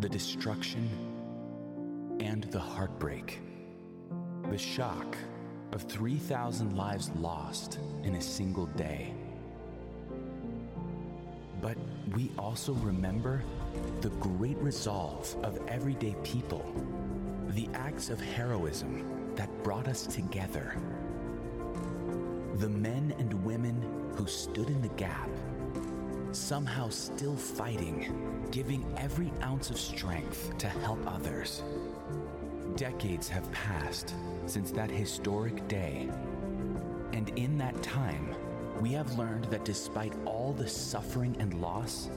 the destruction, and the heartbreak. The shock of 3,000 lives lost in a single day. But we also remember the great resolve of everyday people, the acts of heroism that brought us together, the men and women who stood in the gap, somehow still fighting, giving every ounce of strength to help others. Decades have passed since that historic day, and in that time, we have learned that despite all the suffering and loss,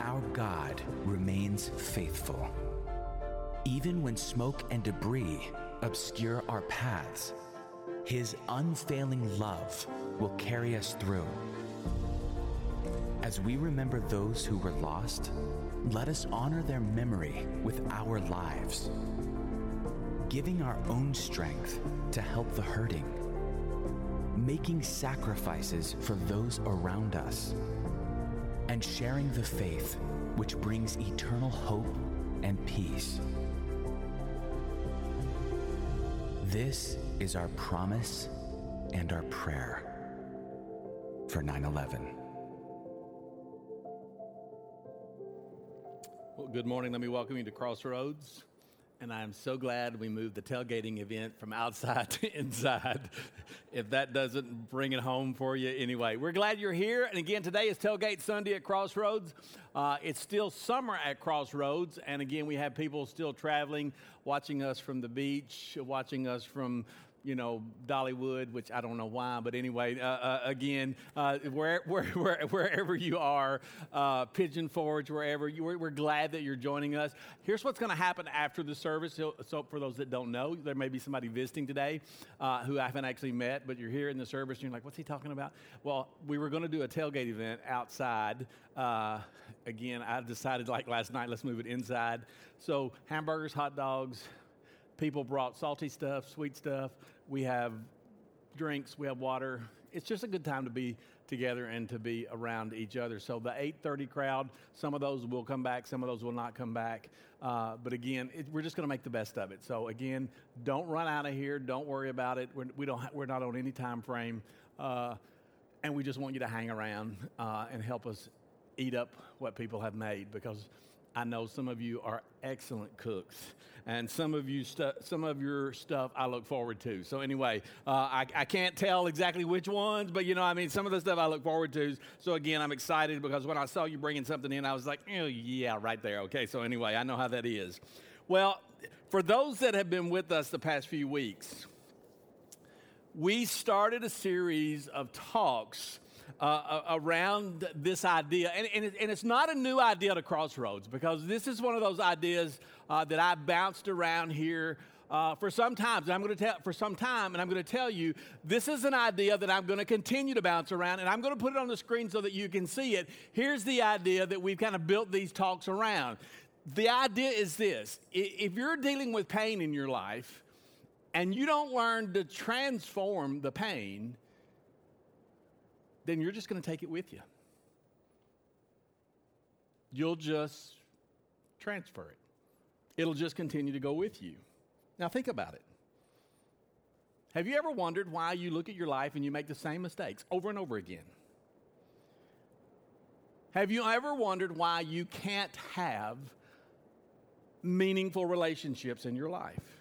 our God remains faithful. Even when smoke and debris obscure our paths, His unfailing love will carry us through. As we remember those who were lost, let us honor their memory with our lives, giving our own strength to help the hurting making sacrifices for those around us, and sharing the faith which brings eternal hope and peace. This is our promise and our prayer for 9 11. Good morning. Let me welcome you to Crossroads. And I'm so glad we moved the tailgating event from outside to inside. if that doesn't bring it home for you, anyway, we're glad you're here. And again, today is Tailgate Sunday at Crossroads. Uh, it's still summer at Crossroads. And again, we have people still traveling, watching us from the beach, watching us from you know, Dollywood, which I don't know why, but anyway, uh, uh, again, uh, where, where, where, wherever you are, uh, Pigeon Forge, wherever, you, we're, we're, glad that you're joining us. Here's what's going to happen after the service. So, so, for those that don't know, there may be somebody visiting today uh, who I haven't actually met, but you're here in the service and you're like, what's he talking about? Well, we were going to do a tailgate event outside. Uh, again, I decided like last night, let's move it inside. So, hamburgers, hot dogs, people brought salty stuff, sweet stuff we have drinks, we have water. It's just a good time to be together and to be around each other. So the 8:30 crowd, some of those will come back, some of those will not come back. Uh, but again, it, we're just going to make the best of it. So again, don't run out of here. Don't worry about it. We're, we don't we're not on any time frame, uh, and we just want you to hang around uh, and help us eat up what people have made because I know some of you are excellent cooks, and some of you stu- some of your stuff I look forward to. So anyway, uh, I, I can't tell exactly which ones, but you know, I mean, some of the stuff I look forward to. So again, I'm excited because when I saw you bringing something in, I was like, oh yeah, right there. Okay, so anyway, I know how that is. Well, for those that have been with us the past few weeks, we started a series of talks uh, around this idea. And, and, it, and, it's not a new idea to Crossroads because this is one of those ideas uh, that I bounced around here. Uh, for some time, and I'm going to tell for some time, and I'm going to tell you this is an idea that I'm going to continue to bounce around, and I'm going to put it on the screen so that you can see it. Here's the idea that we've kind of built these talks around. The idea is this: if you're dealing with pain in your life, and you don't learn to transform the pain, then you're just going to take it with you. You'll just transfer it, it'll just continue to go with you. Now, think about it. Have you ever wondered why you look at your life and you make the same mistakes over and over again? Have you ever wondered why you can't have meaningful relationships in your life?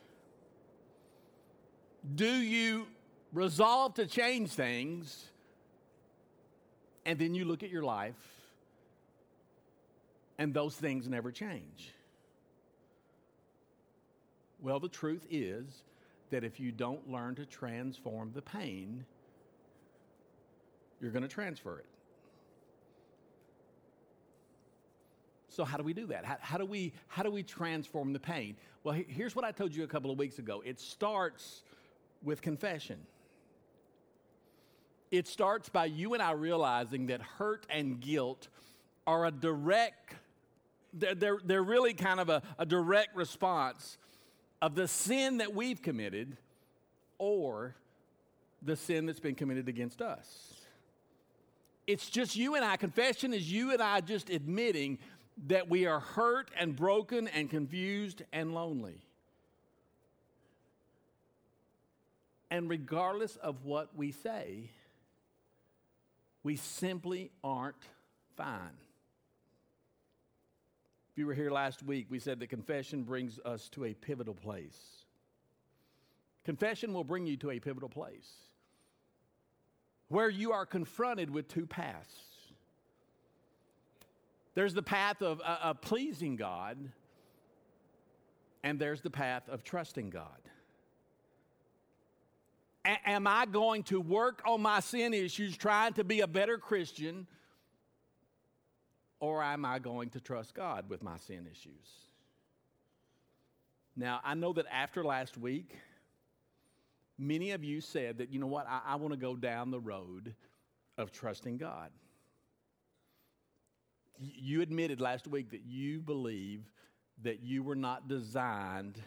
Do you resolve to change things and then you look at your life, and those things never change. Well, the truth is that if you don't learn to transform the pain, you're going to transfer it. So how do we do that? How, how, do we how do we transform the pain? Well, here's what I told you a couple of weeks ago. It starts with confession. It starts by you and I realizing that hurt and guilt are a direct, they're, they're, they're really kind of a, a direct response of the sin that we've committed or the sin that's been committed against us. It's just you and I. Confession is you and I just admitting that we are hurt and broken and confused and lonely. And regardless of what we say, we simply aren't fine. If you were here last week, we said that confession brings us to a pivotal place. Confession will bring you to a pivotal place where you are confronted with two paths. There's the path of, uh, of pleasing God, and there's the path of trusting God. A- am I going to work on my sin issues trying to be a better Christian? Or am I going to trust God with my sin issues? Now, I know that after last week, many of you said that, you know what, I, I want to go down the road of trusting God. You admitted last week that you believe that you were not designed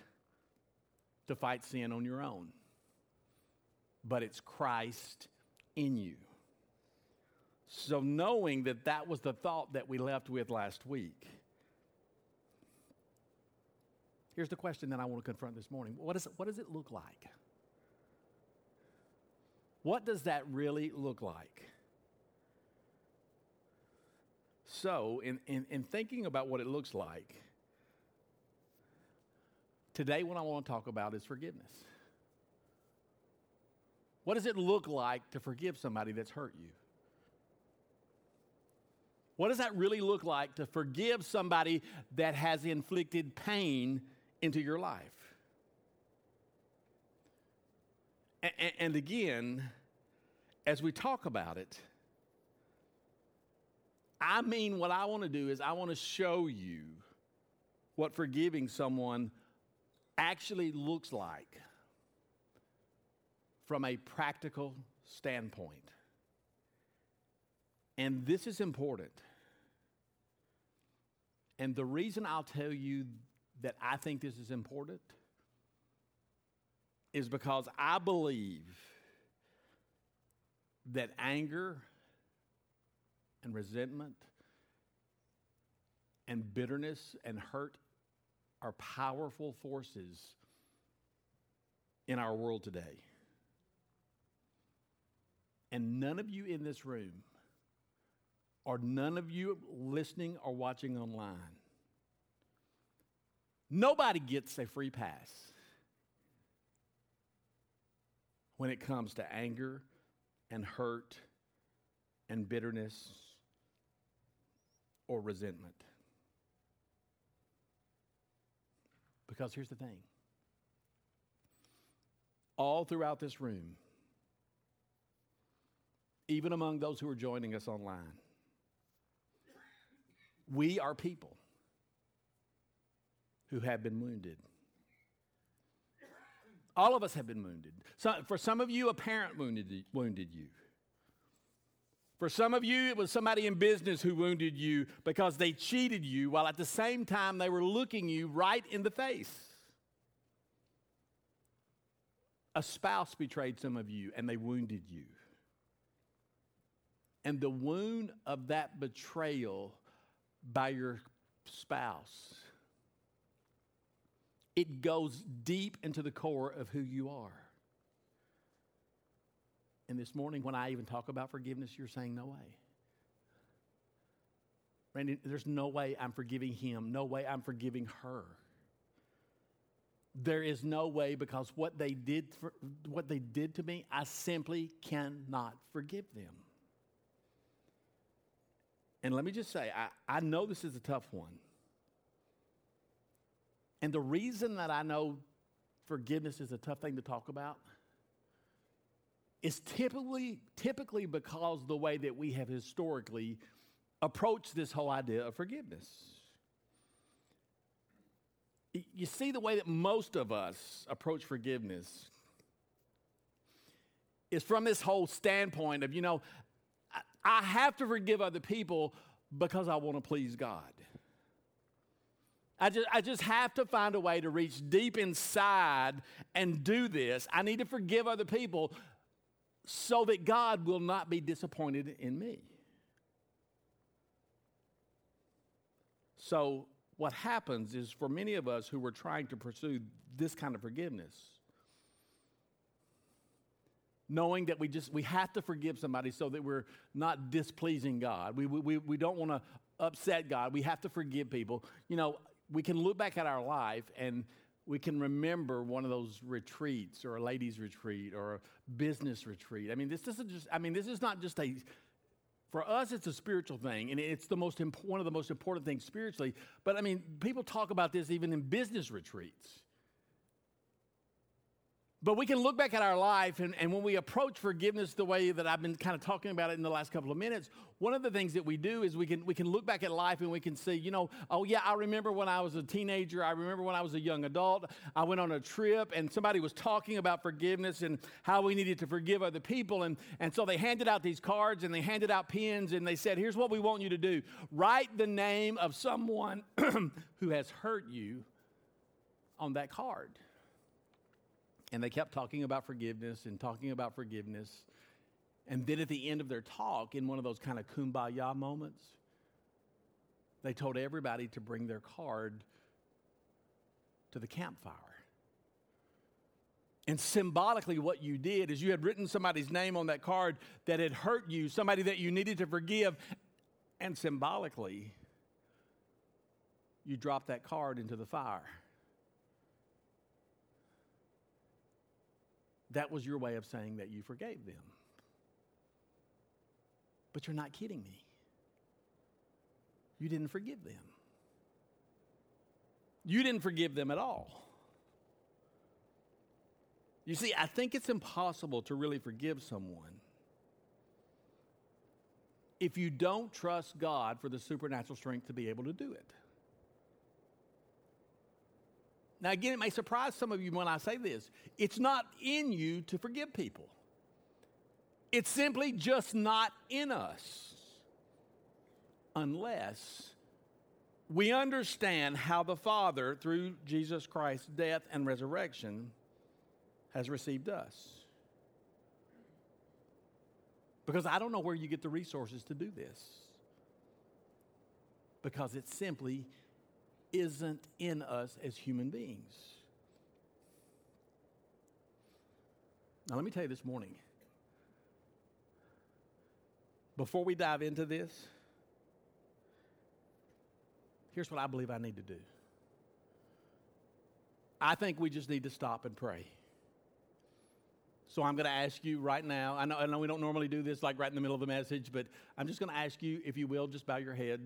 to fight sin on your own but it's Christ in you. So, knowing that that was the thought that we left with last week, here's the question that I want to confront this morning what, is what does it look like? What does that really look like? So, in, in, in thinking about what it looks like, today what I want to talk about is forgiveness. What does it look like to forgive somebody that's hurt you? What does that really look like to forgive somebody that has inflicted pain into your life? And, and again, as we talk about it, I mean, what I want to do is I want to show you what forgiving someone actually looks like from a practical standpoint. And this is important. And the reason I'll tell you that I think this is important is because I believe that anger and resentment and bitterness and hurt are powerful forces in our world today. And none of you in this room, or none of you listening or watching online, nobody gets a free pass when it comes to anger and hurt and bitterness or resentment. Because here's the thing all throughout this room, even among those who are joining us online. We are people who have been wounded. All of us have been wounded. So, for some of you, a parent wounded, wounded you. For some of you, it was somebody in business who wounded you because they cheated you while at the same time they were looking you right in the face. A spouse betrayed some of you and they wounded you. And the wound of that betrayal by your spouse, it goes deep into the core of who you are. And this morning, when I even talk about forgiveness, you're saying, No way. Randy, there's no way I'm forgiving him. No way I'm forgiving her. There is no way because what they did for, what they did to me, I simply cannot forgive them. And let me just say, I, I know this is a tough one. And the reason that I know forgiveness is a tough thing to talk about is typically, typically because the way that we have historically approached this whole idea of forgiveness. You see, the way that most of us approach forgiveness is from this whole standpoint of, you know, I have to forgive other people because I want to please God. I just, I just have to find a way to reach deep inside and do this. I need to forgive other people so that God will not be disappointed in me. So, what happens is for many of us who were trying to pursue this kind of forgiveness, knowing that we just we have to forgive somebody so that we're not displeasing God. We, we, we don't want to upset God. We have to forgive people. You know, we can look back at our life and we can remember one of those retreats or a ladies' retreat or a business retreat. I mean, this isn't just, I mean, this is not just a, for us, it's a spiritual thing, and it's the most one of the most important things spiritually. But I mean, people talk about this even in business retreats. But we can look back at our life, and, and when we approach forgiveness the way that I've been kind of talking about it in the last couple of minutes, one of the things that we do is we can, we can look back at life and we can see, you know, oh, yeah, I remember when I was a teenager. I remember when I was a young adult. I went on a trip, and somebody was talking about forgiveness and how we needed to forgive other people. And, and so they handed out these cards and they handed out pens, and they said, here's what we want you to do write the name of someone who has hurt you on that card. And they kept talking about forgiveness and talking about forgiveness. And then at the end of their talk, in one of those kind of kumbaya moments, they told everybody to bring their card to the campfire. And symbolically, what you did is you had written somebody's name on that card that had hurt you, somebody that you needed to forgive. And symbolically, you dropped that card into the fire. That was your way of saying that you forgave them. But you're not kidding me. You didn't forgive them. You didn't forgive them at all. You see, I think it's impossible to really forgive someone if you don't trust God for the supernatural strength to be able to do it. Now, again, it may surprise some of you when I say this. It's not in you to forgive people, it's simply just not in us unless we understand how the Father, through Jesus Christ's death and resurrection, has received us. Because I don't know where you get the resources to do this. Because it's simply isn't in us as human beings. Now, let me tell you this morning, before we dive into this, here's what I believe I need to do. I think we just need to stop and pray. So I'm going to ask you right now. I know, I know we don't normally do this like right in the middle of the message, but I'm just going to ask you, if you will, just bow your head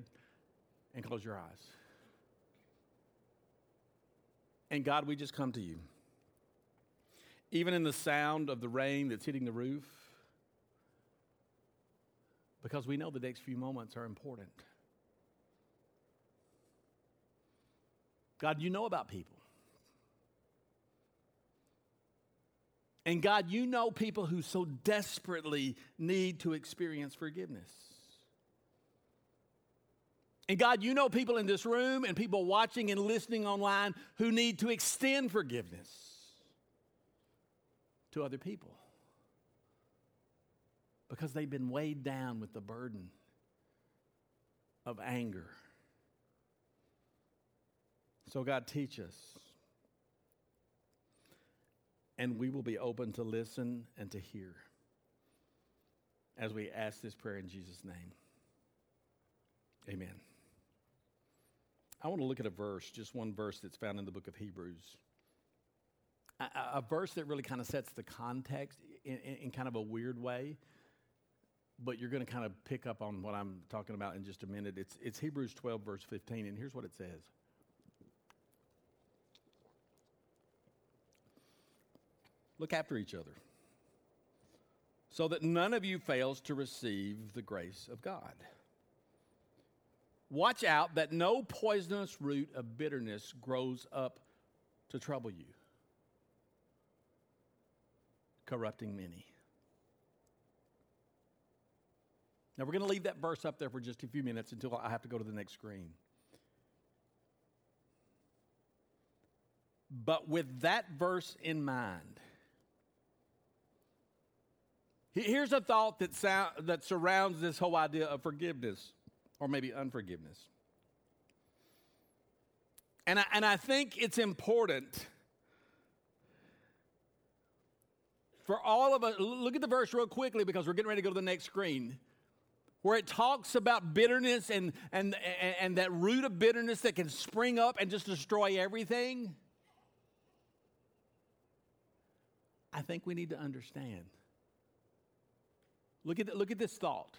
and close your eyes. And God, we just come to you. Even in the sound of the rain that's hitting the roof, because we know the next few moments are important. God, you know about people. And God, you know people who so desperately need to experience forgiveness. And God, you know people in this room and people watching and listening online who need to extend forgiveness to other people because they've been weighed down with the burden of anger. So, God, teach us. And we will be open to listen and to hear as we ask this prayer in Jesus' name. Amen. I want to look at a verse, just one verse that's found in the book of Hebrews. A, a verse that really kind of sets the context in, in, in kind of a weird way, but you're going to kind of pick up on what I'm talking about in just a minute. It's, it's Hebrews 12, verse 15, and here's what it says. Look after each other so that none of you fails to receive the grace of God. Watch out that no poisonous root of bitterness grows up to trouble you, corrupting many. Now, we're going to leave that verse up there for just a few minutes until I have to go to the next screen. But with that verse in mind, here's a thought that, sound, that surrounds this whole idea of forgiveness or maybe unforgiveness. And I, and I think it's important for all of us. Look at the verse real quickly because we're getting ready to go to the next screen. Where it talks about bitterness and, and, and, and that root of bitterness that can spring up and just destroy everything. I think we need to understand. Look at, the, look at this thought.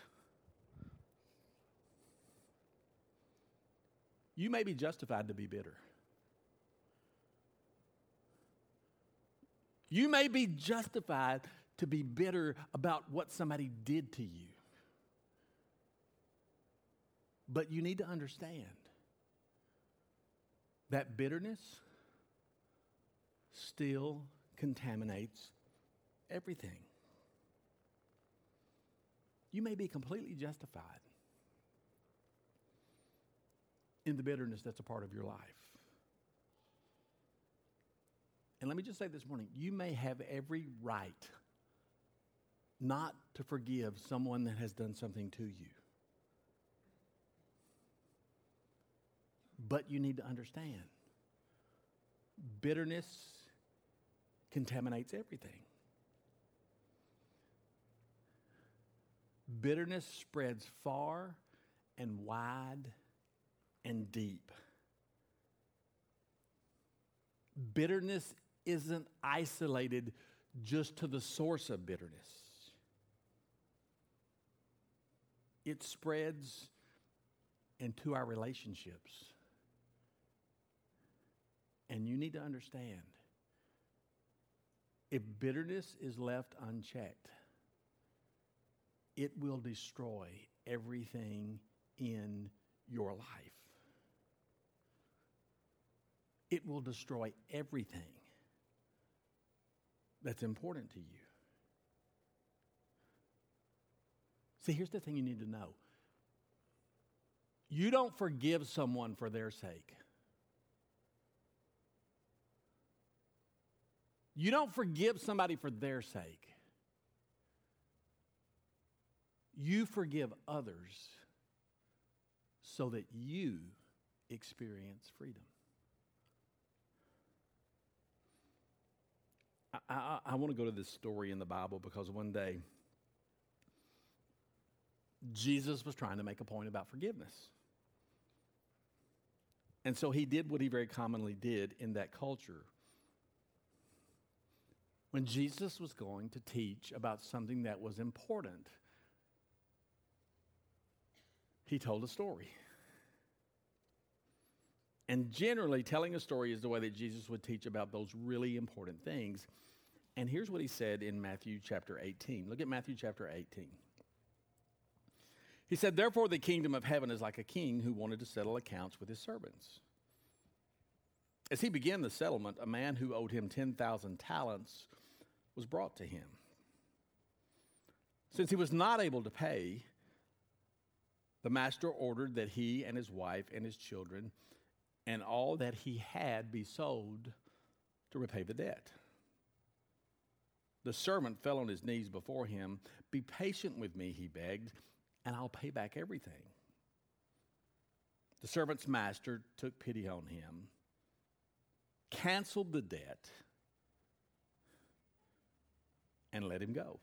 You may be justified to be bitter. You may be justified to be bitter about what somebody did to you. But you need to understand that bitterness still contaminates everything. You may be completely justified in the bitterness that's a part of your life. And let me just say this morning you may have every right not to forgive someone that has done something to you. But you need to understand bitterness contaminates everything. Bitterness spreads far and wide and deep. Bitterness isn't isolated just to the source of bitterness, it spreads into our relationships. And you need to understand if bitterness is left unchecked, it will destroy everything in your life. It will destroy everything that's important to you. See, here's the thing you need to know you don't forgive someone for their sake. You don't forgive somebody for their sake. You forgive others so that you experience freedom. I, I, want to go to this story in the Bible because one day Jesus was trying to make a point about forgiveness. And so he did what he very commonly did in that culture when Jesus was going to teach about something that was important, he told a story. And generally, telling a story is the way that Jesus would teach about those really important things. And here's what he said in Matthew chapter 18. Look at Matthew chapter 18. He said, Therefore, the kingdom of heaven is like a king who wanted to settle accounts with his servants. As he began the settlement, a man who owed him 10,000 talents was brought to him. Since he was not able to pay, the master ordered that he and his wife and his children and all that he had be sold to repay the debt. The servant fell on his knees before him. Be patient with me, he begged, and I'll pay back everything. The servant's master took pity on him, canceled the debt, and let him go.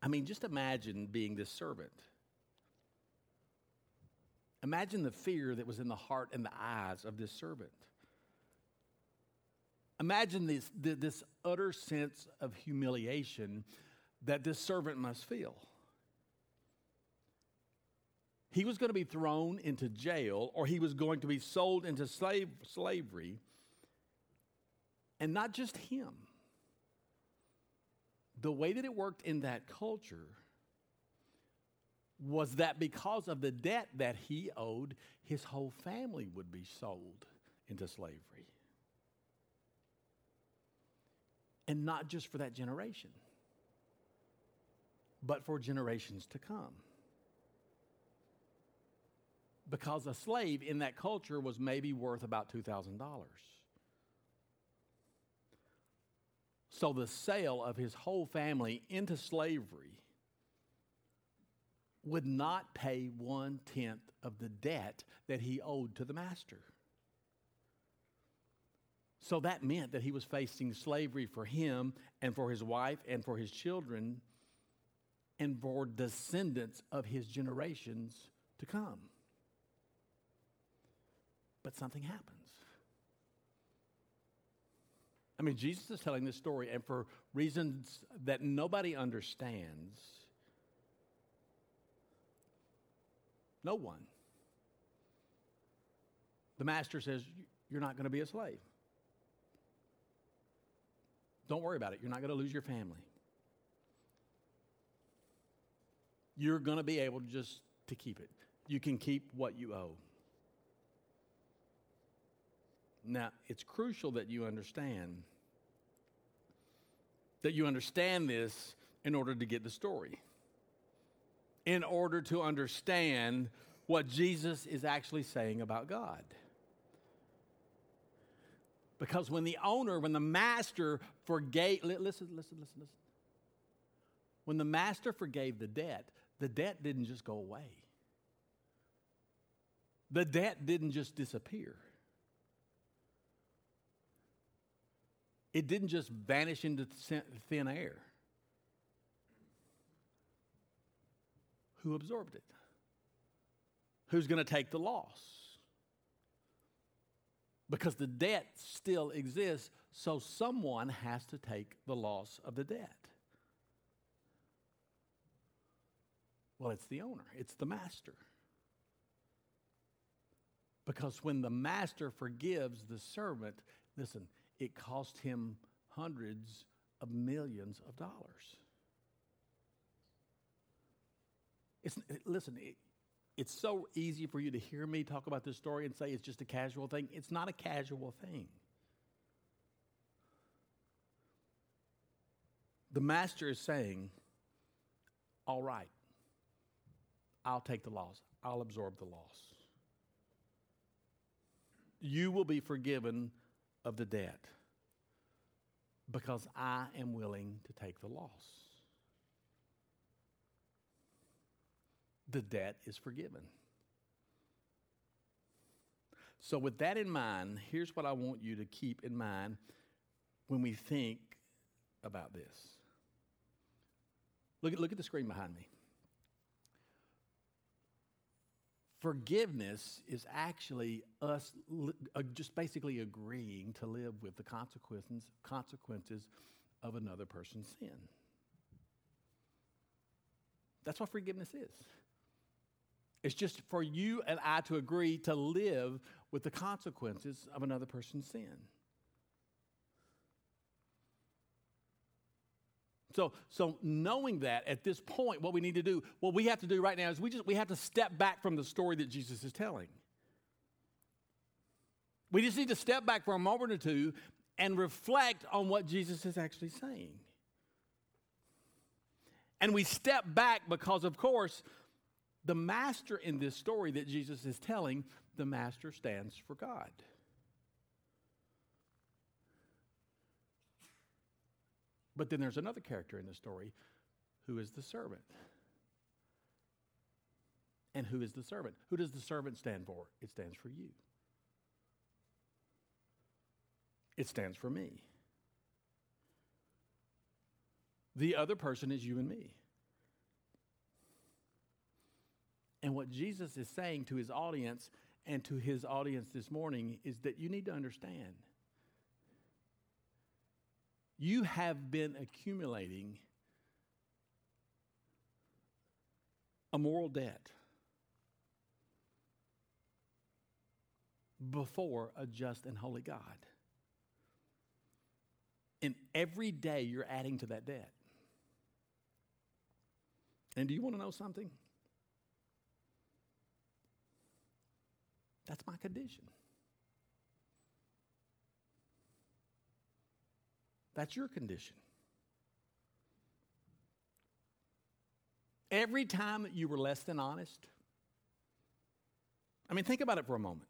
I mean, just imagine being this servant. Imagine the fear that was in the heart and the eyes of this servant. Imagine this, this utter sense of humiliation that this servant must feel. He was going to be thrown into jail or he was going to be sold into slave, slavery and not just him. The way that it worked in that culture was that because of the debt that he owed, his whole family would be sold into slavery. And not just for that generation, but for generations to come. Because a slave in that culture was maybe worth about $2,000. So the sale of his whole family into slavery would not pay one tenth of the debt that he owed to the master. So that meant that he was facing slavery for him and for his wife and for his children and for descendants of his generations to come. But something happens. I mean, Jesus is telling this story, and for reasons that nobody understands, no one. The master says, You're not going to be a slave. Don't worry about it. You're not going to lose your family. You're going to be able to just to keep it. You can keep what you owe. Now, it's crucial that you understand that you understand this in order to get the story. In order to understand what Jesus is actually saying about God. Because when the owner, when the master forgave, listen, listen, listen, listen. When the master forgave the debt, the debt didn't just go away. The debt didn't just disappear. It didn't just vanish into thin air. Who absorbed it? Who's going to take the loss? Because the debt still exists, so someone has to take the loss of the debt. Well, it's the owner, it's the master. Because when the master forgives the servant, listen, it cost him hundreds of millions of dollars. It's, eh, listen, it, it's so easy for you to hear me talk about this story and say it's just a casual thing. It's not a casual thing. The master is saying, All right, I'll take the loss, I'll absorb the loss. You will be forgiven of the debt because I am willing to take the loss. The debt is forgiven. So, with that in mind, here's what I want you to keep in mind when we think about this. Look at, look at the screen behind me. Forgiveness is actually us uh, just basically agreeing to live with the consequences, consequences of another person's sin. That's what forgiveness is. It's just for you and I to agree to live with the consequences of another person's sin. So, so knowing that at this point, what we need to do, what we have to do right now is we just we have to step back from the story that Jesus is telling. We just need to step back for a moment or two and reflect on what Jesus is actually saying. And we step back because, of course, the master in this story that Jesus is telling, the master stands for God. But then there's another character in the story who is the servant. And who is the servant? Who does the servant stand for? It stands for you. It stands for me. The other person is you and me. And what Jesus is saying to his audience and to his audience this morning is that you need to understand you have been accumulating a moral debt before a just and holy God. And every day you're adding to that debt. And do you want to know something? That's my condition. That's your condition. Every time that you were less than honest, I mean, think about it for a moment.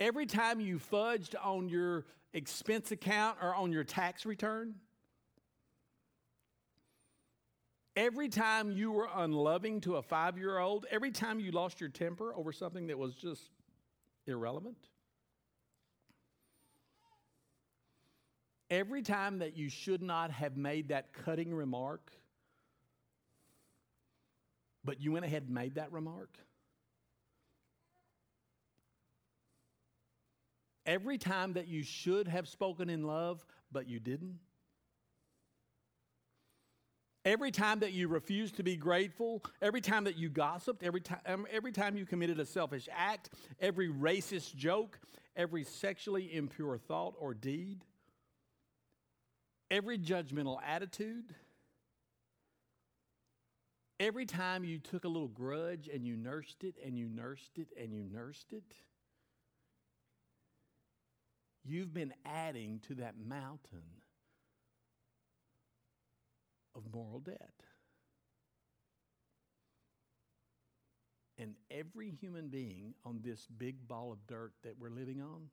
Every time you fudged on your expense account or on your tax return, Every time you were unloving to a five year old, every time you lost your temper over something that was just irrelevant, every time that you should not have made that cutting remark, but you went ahead and made that remark, every time that you should have spoken in love, but you didn't, Every time that you refused to be grateful, every time that you gossiped, every time, um, every time you committed a selfish act, every racist joke, every sexually impure thought or deed, every judgmental attitude, every time you took a little grudge and you nursed it and you nursed it and you nursed it, you've been adding to that mountain of moral debt. And every human being on this big ball of dirt that we're living on,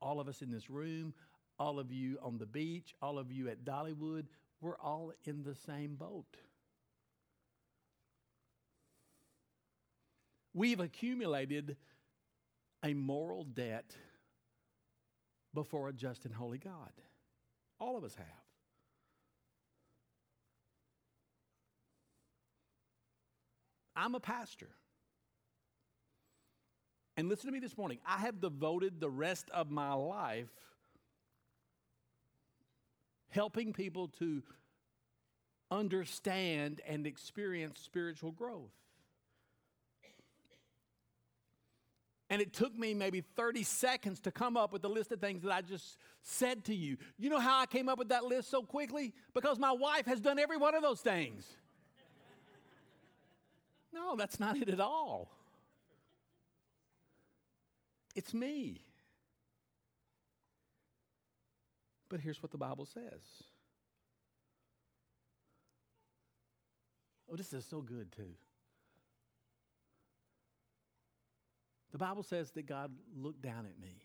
all of us in this room, all of you on the beach, all of you at Dollywood, we're all in the same boat. We've accumulated a moral debt before a just and holy God. All of us have. I'm a pastor. And listen to me this morning. I have devoted the rest of my life helping people to understand and experience spiritual growth. And it took me maybe 30 seconds to come up with the list of things that I just said to you. You know how I came up with that list so quickly? Because my wife has done every one of those things. no, that's not it at all. It's me. But here's what the Bible says. Oh, this is so good, too. The Bible says that God looked down at me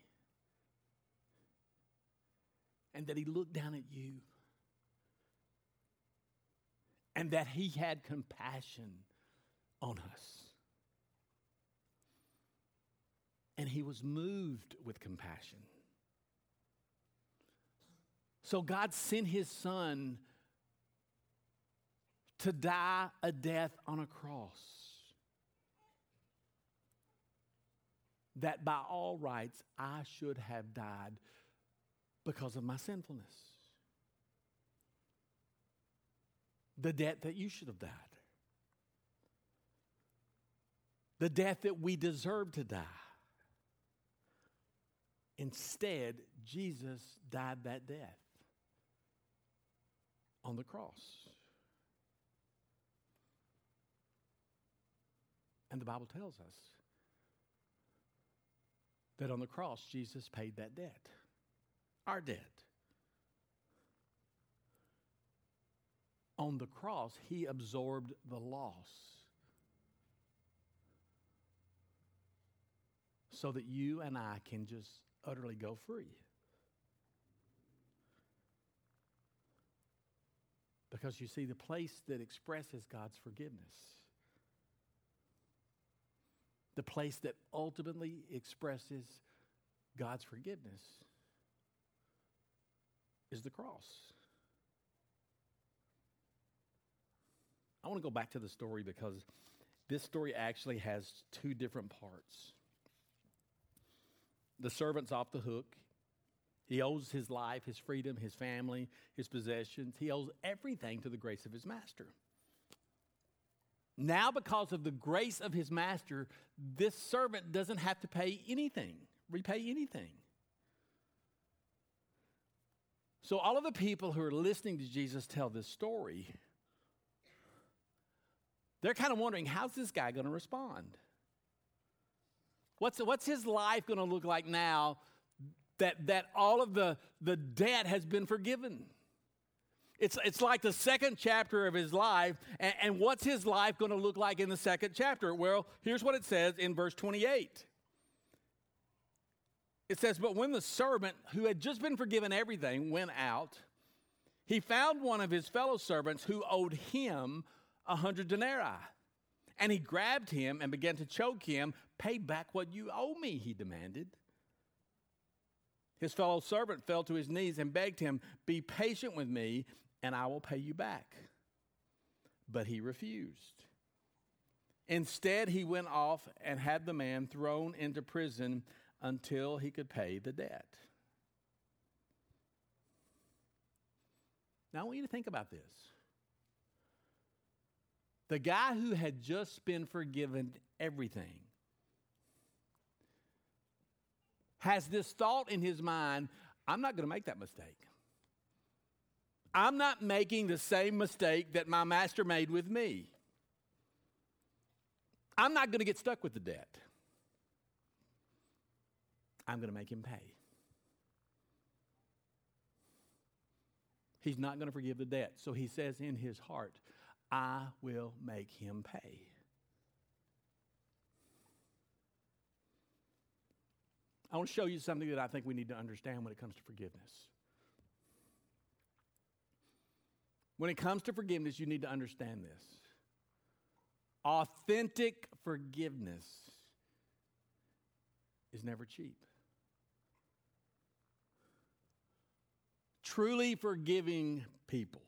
and that He looked down at you and that He had compassion on us. And He was moved with compassion. So God sent His Son to die a death on a cross that by all rights I should have died because of my sinfulness. The debt that you should have died. The death that we deserve to die. Instead, Jesus died that death on the cross. And the Bible tells us that on the cross, Jesus paid that debt, our debt. On the cross, he absorbed the loss so that you and I can just utterly go free. Because you see, the place that expresses God's forgiveness the place that ultimately expresses God's forgiveness is the cross. I want to go back to the story because this story actually has two different parts. The servant's off the hook. He owes his life, his freedom, his family, his possessions. He owes everything to the grace of his master. Now, because of the grace of his master, this servant doesn't have to pay anything, repay anything. So, all of the people who are listening to Jesus tell this story, they're kind of wondering how's this guy going to respond? What's, what's his life going to look like now that, that all of the, the debt has been forgiven? It's, it's like the second chapter of his life. And, and what's his life going to look like in the second chapter? Well, here's what it says in verse 28. It says, But when the servant who had just been forgiven everything went out, he found one of his fellow servants who owed him a hundred denarii. And he grabbed him and began to choke him. Pay back what you owe me, he demanded. His fellow servant fell to his knees and begged him, Be patient with me, and I will pay you back. But he refused. Instead, he went off and had the man thrown into prison until he could pay the debt. Now, I want you to think about this. The guy who had just been forgiven everything has this thought in his mind I'm not going to make that mistake. I'm not making the same mistake that my master made with me. I'm not going to get stuck with the debt. I'm going to make him pay. He's not going to forgive the debt. So he says in his heart, I will make him pay. I want to show you something that I think we need to understand when it comes to forgiveness. When it comes to forgiveness, you need to understand this. Authentic forgiveness is never cheap. Truly forgiving people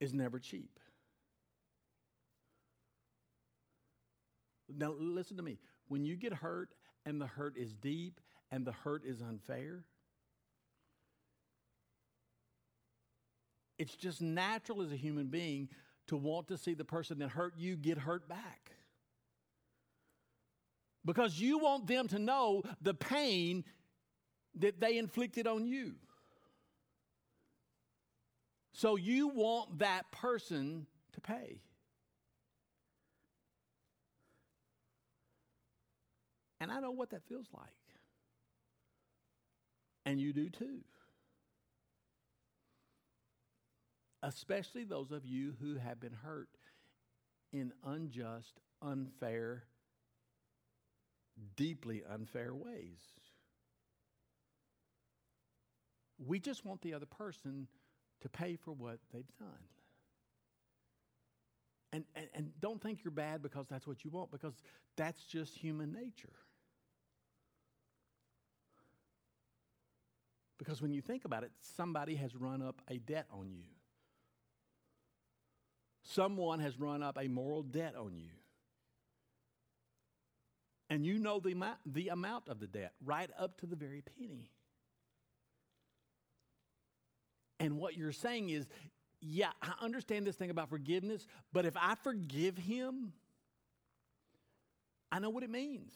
is never cheap. Now, listen to me. When you get hurt and the hurt is deep and the hurt is unfair, it's just natural as a human being to want to see the person that hurt you get hurt back. Because you want them to know the pain that they inflicted on you. So you want that person to pay. And I know what that feels like. And you do too. Especially those of you who have been hurt in unjust, unfair, deeply unfair ways. We just want the other person to pay for what they've done. And, and, and don't think you're bad because that's what you want, because that's just human nature. Because when you think about it, somebody has run up a debt on you. Someone has run up a moral debt on you. And you know the amount, the amount of the debt, right up to the very penny. And what you're saying is, yeah, I understand this thing about forgiveness, but if I forgive him, I know what it means.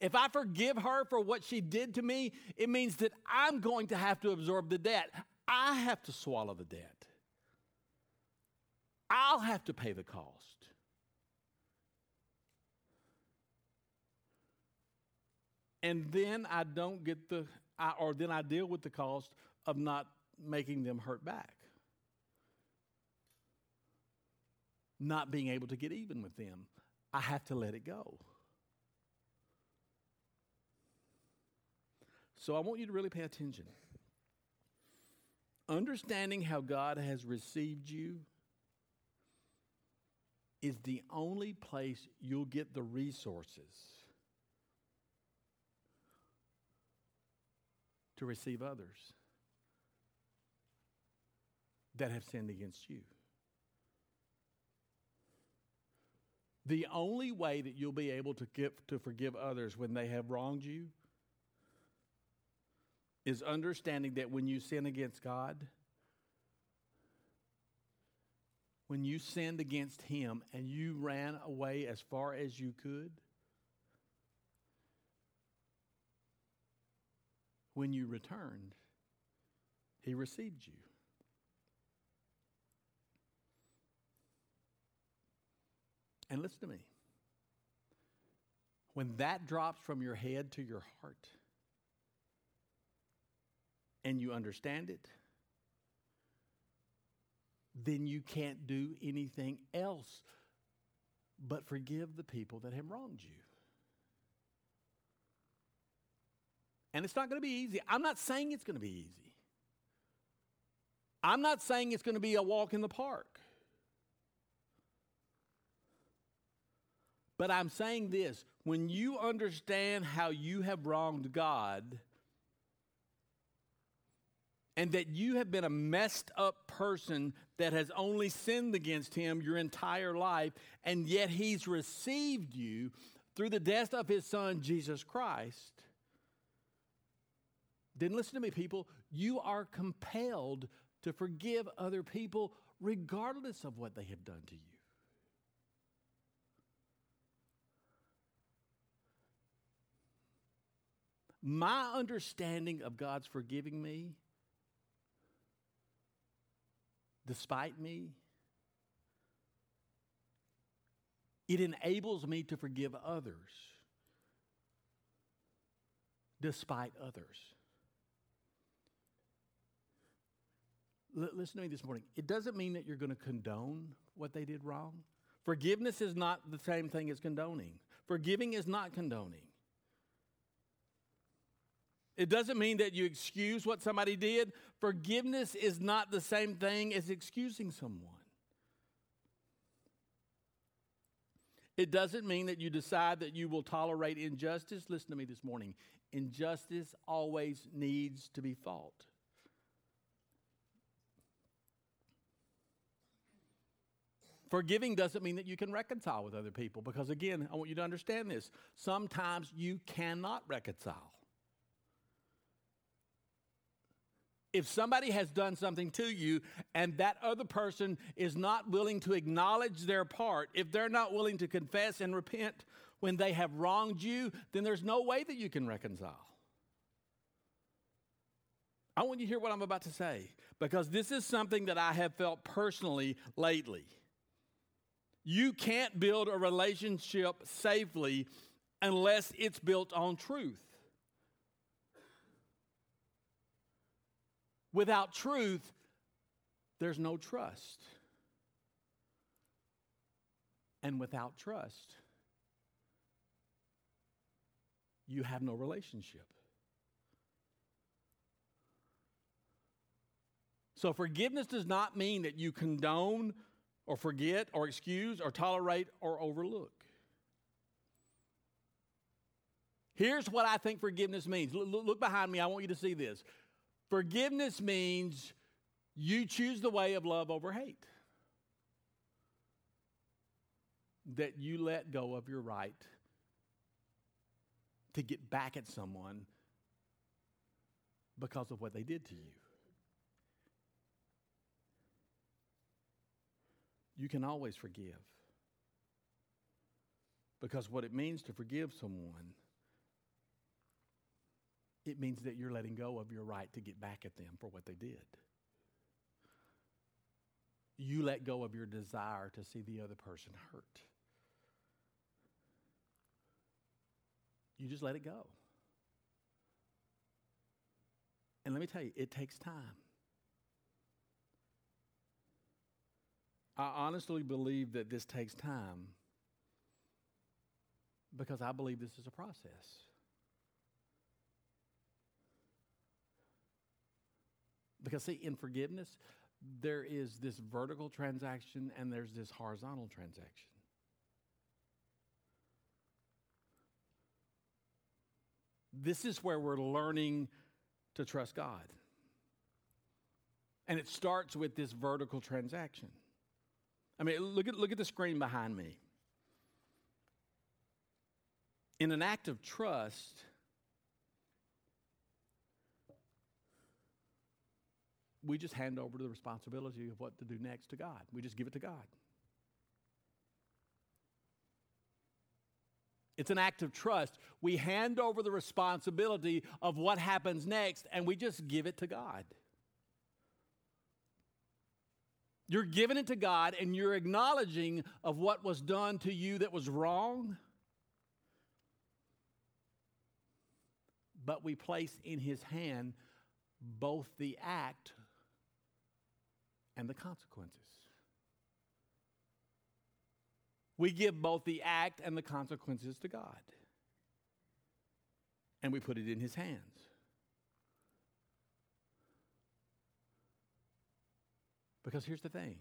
If I forgive her for what she did to me, it means that I'm going to have to absorb the debt. I have to swallow the debt. I'll have to pay the cost. And then I don't get the, I, or then I deal with the cost of not making them hurt back. Not being able to get even with them. I have to let it go. So I want you to really pay attention. Understanding how God has received you is the only place you'll get the resources to receive others that have sinned against you. The only way that you'll be able to give to forgive others when they have wronged you is understanding that when you sin against God, when you sinned against Him and you ran away as far as you could, when you returned, He received you. And listen to me. When that drops from your head to your heart and you understand it, then you can't do anything else but forgive the people that have wronged you. And it's not going to be easy. I'm not saying it's going to be easy. I'm not saying it's going to be a walk in the park. But I'm saying this when you understand how you have wronged God and that you have been a messed up person that has only sinned against Him your entire life, and yet He's received you through the death of His Son, Jesus Christ, then listen to me, people, you are compelled to forgive other people regardless of what they have done to you. My understanding of God's forgiving me, despite me, it enables me to forgive others despite others. L- listen to me this morning. It doesn't mean that you're going to condone what they did wrong. Forgiveness is not the same thing as condoning. Forgiving is not condoning. It doesn't mean that you excuse what somebody did. Forgiveness is not the same thing as excusing someone. It doesn't mean that you decide that you will tolerate injustice. Listen to me this morning. Injustice always needs to be fought. Forgiving doesn't mean that you can reconcile with other people because, again, I want you to understand this. Sometimes you cannot reconcile. If somebody has done something to you and that other person is not willing to acknowledge their part, if they're not willing to confess and repent when they have wronged you, then there's no way that you can reconcile. I want you to hear what I'm about to say because this is something that I have felt personally lately. You can't build a relationship safely unless it's built on truth. Without truth, there's no trust. And without trust, you have no relationship. So, forgiveness does not mean that you condone or forget or excuse or tolerate or overlook. Here's what I think forgiveness means. Look behind me. I want you to see this. Forgiveness means you choose the way of love over hate. That you let go of your right to get back at someone because of what they did to you. you can always forgive. Because what it means to forgive someone, it means that you're letting go of your right to get back at them for what they did. You let go of your desire to see the other person hurt. You just let it go. And let me tell you, it takes time. I honestly believe that this takes time because I believe this is a process. Because, see, in forgiveness, there is this vertical transaction and there's this horizontal transaction. This is where we're learning to trust God. And it starts with this vertical transaction. I mean, look at, look at the screen behind me. In an act of trust, we just hand over the responsibility of what to do next to God. We just give it to God. It's an act of trust. We hand over the responsibility of what happens next and we just give it to God. You're giving it to God and you're acknowledging of what was done to you that was wrong. But we place in his hand both the act and the consequences. We give both the act and the consequences to God. And we put it in his hands. Because here's the thing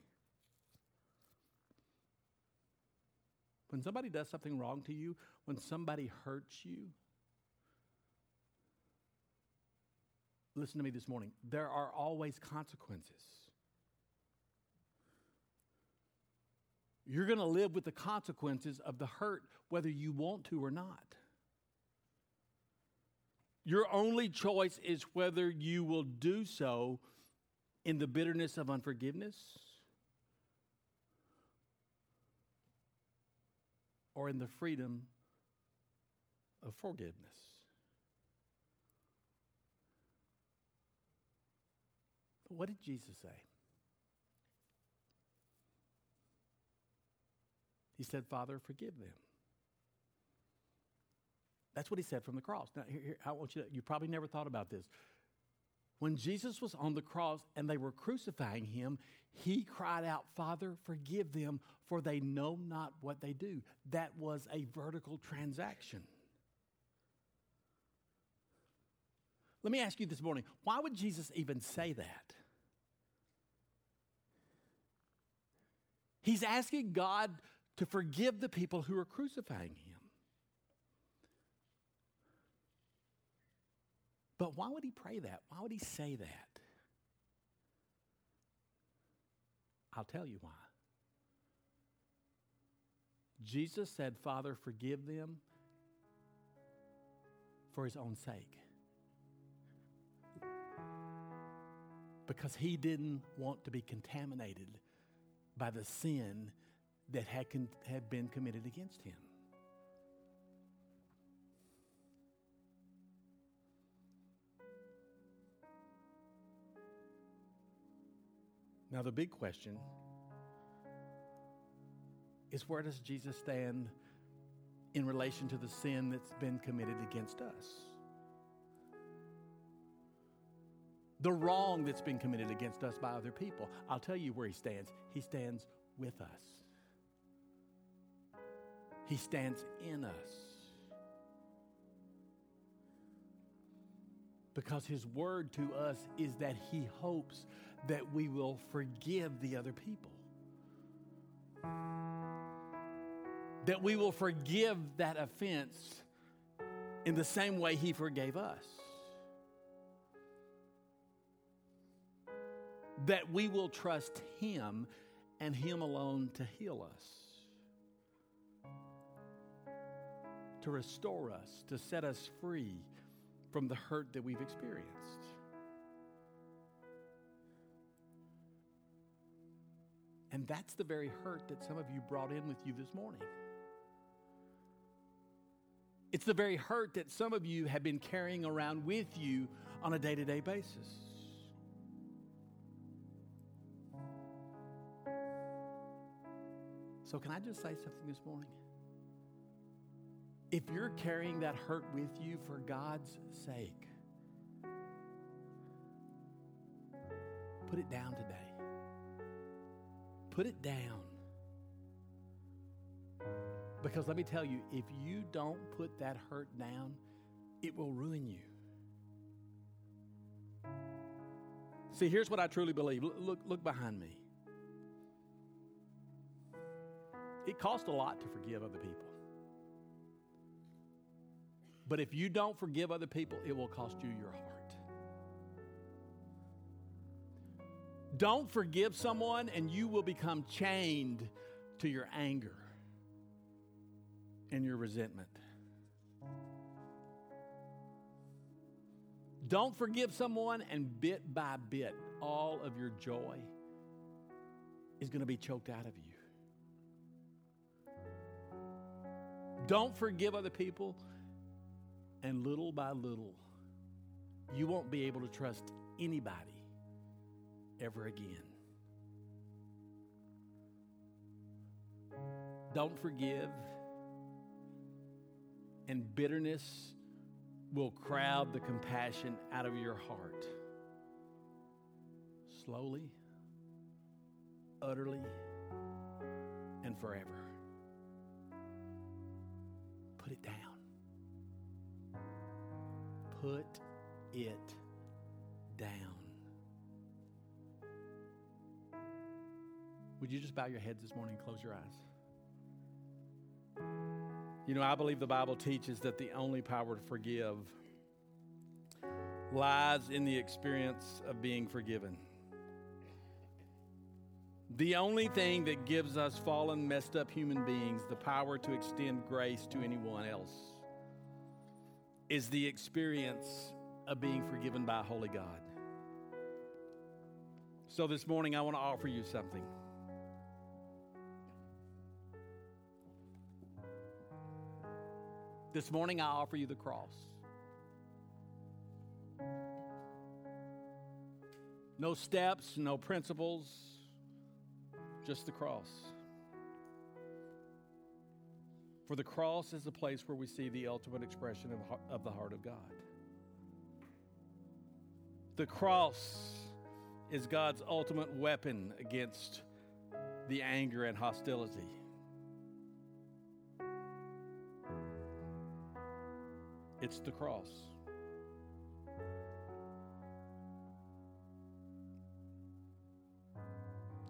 when somebody does something wrong to you, when somebody hurts you, listen to me this morning, there are always consequences. You're going to live with the consequences of the hurt whether you want to or not. Your only choice is whether you will do so in the bitterness of unforgiveness or in the freedom of forgiveness. But what did Jesus say? He said, Father, forgive them. That's what he said from the cross. Now, here, here, I want you to, you probably never thought about this. When Jesus was on the cross and they were crucifying him, he cried out, Father, forgive them, for they know not what they do. That was a vertical transaction. Let me ask you this morning why would Jesus even say that? He's asking God to forgive the people who are crucifying him. But why would he pray that? Why would he say that? I'll tell you why. Jesus said, Father, forgive them for his own sake. Because he didn't want to be contaminated by the sin that had, con- had been committed against him. Now, the big question is where does Jesus stand in relation to the sin that's been committed against us? The wrong that's been committed against us by other people. I'll tell you where he stands. He stands with us, he stands in us. Because his word to us is that he hopes that we will forgive the other people. That we will forgive that offense in the same way He forgave us. That we will trust Him and Him alone to heal us, to restore us, to set us free from the hurt that we've experienced. And that's the very hurt that some of you brought in with you this morning. It's the very hurt that some of you have been carrying around with you on a day to day basis. So, can I just say something this morning? If you're carrying that hurt with you for God's sake, put it down today. Put it down. Because let me tell you, if you don't put that hurt down, it will ruin you. See, here's what I truly believe. Look, look behind me. It costs a lot to forgive other people. But if you don't forgive other people, it will cost you your heart. Don't forgive someone, and you will become chained to your anger and your resentment. Don't forgive someone, and bit by bit, all of your joy is going to be choked out of you. Don't forgive other people, and little by little, you won't be able to trust anybody ever again. Don't forgive, and bitterness will crowd the compassion out of your heart. Slowly, utterly, and forever. Put it down. Put it down. Would you just bow your heads this morning and close your eyes? You know, I believe the Bible teaches that the only power to forgive lies in the experience of being forgiven. The only thing that gives us fallen, messed up human beings the power to extend grace to anyone else is the experience of being forgiven by holy God. So this morning, I want to offer you something. This morning, I offer you the cross. No steps, no principles, just the cross. For the cross is the place where we see the ultimate expression of, of the heart of God. The cross is God's ultimate weapon against the anger and hostility. It's the cross.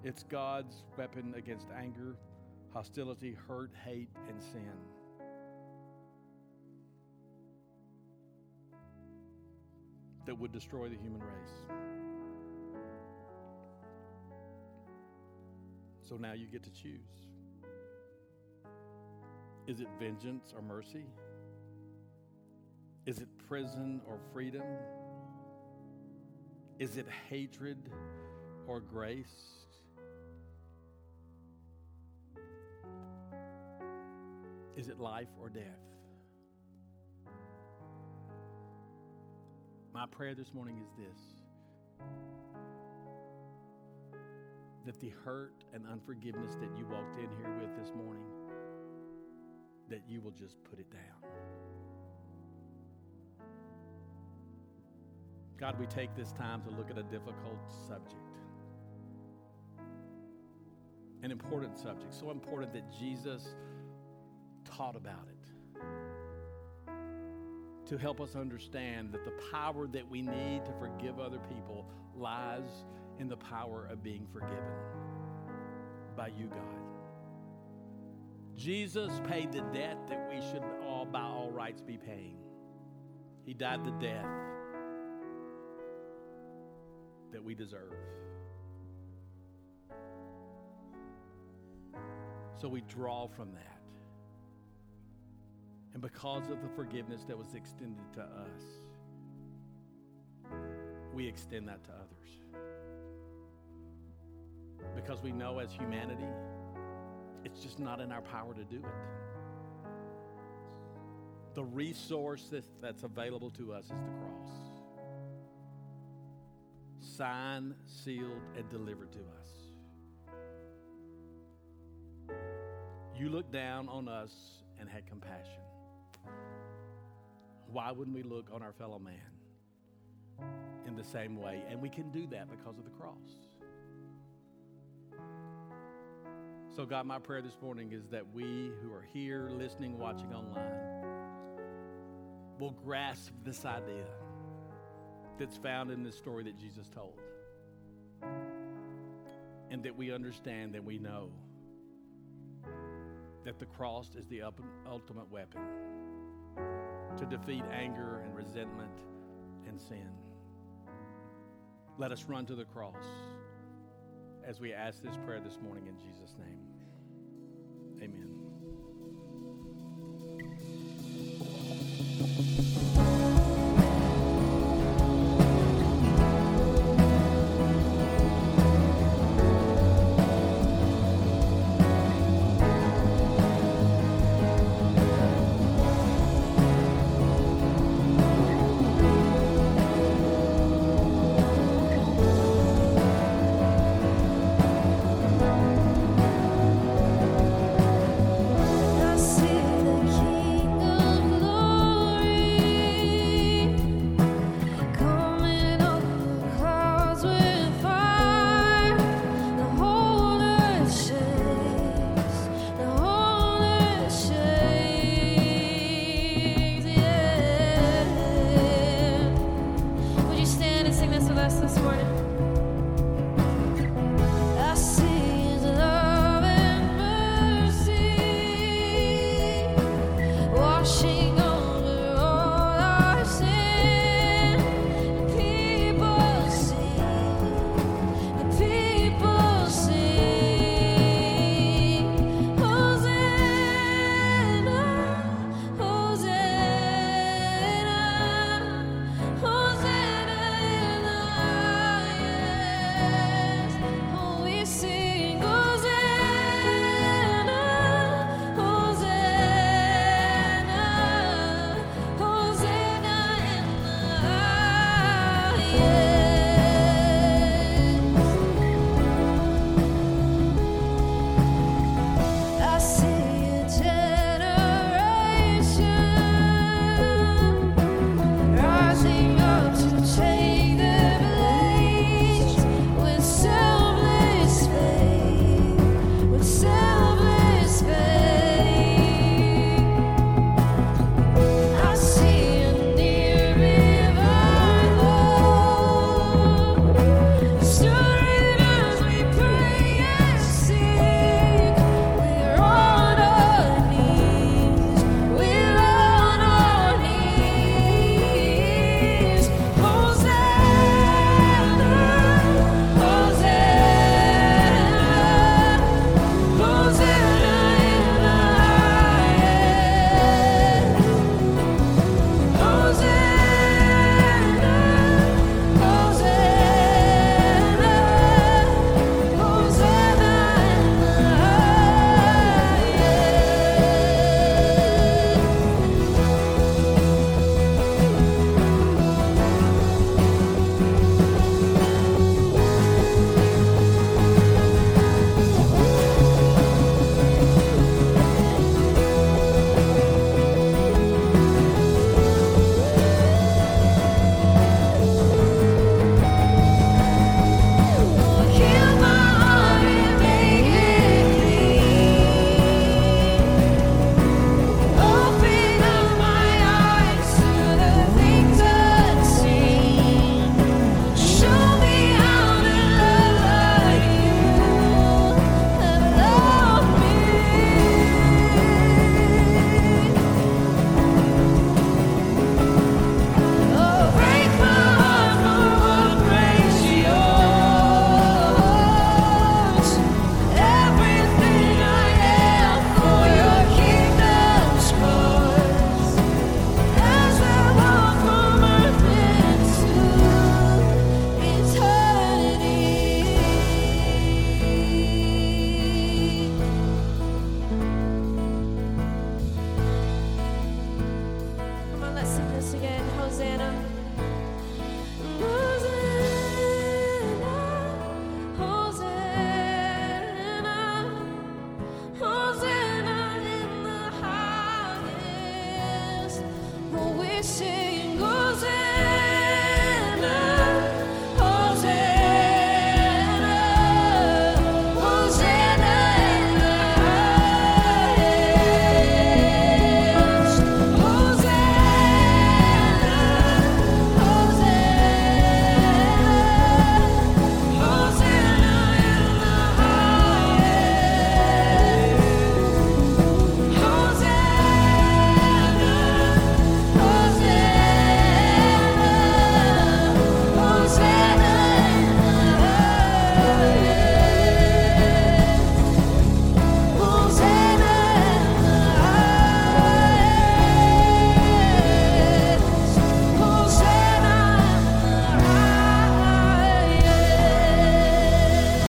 It's God's weapon against anger, hostility, hurt, hate, and sin. That would destroy the human race. So now you get to choose. Is it vengeance or mercy? Is it prison or freedom? Is it hatred or grace? Is it life or death? My prayer this morning is this that the hurt and unforgiveness that you walked in here with this morning, that you will just put it down. God, we take this time to look at a difficult subject, an important subject, so important that Jesus taught about it to help us understand that the power that we need to forgive other people lies in the power of being forgiven by you, God. Jesus paid the debt that we should all, by all rights, be paying. He died the death that we deserve. So we draw from that. And because of the forgiveness that was extended to us, we extend that to others. Because we know as humanity, it's just not in our power to do it. The resource that's available to us is the cross. Signed, sealed, and delivered to us. You looked down on us and had compassion. Why wouldn't we look on our fellow man in the same way? And we can do that because of the cross. So, God, my prayer this morning is that we who are here, listening, watching online, will grasp this idea that's found in this story that Jesus told. And that we understand that we know that the cross is the ultimate weapon to defeat anger and resentment and sin. Let us run to the cross as we ask this prayer this morning in Jesus' name. Amen.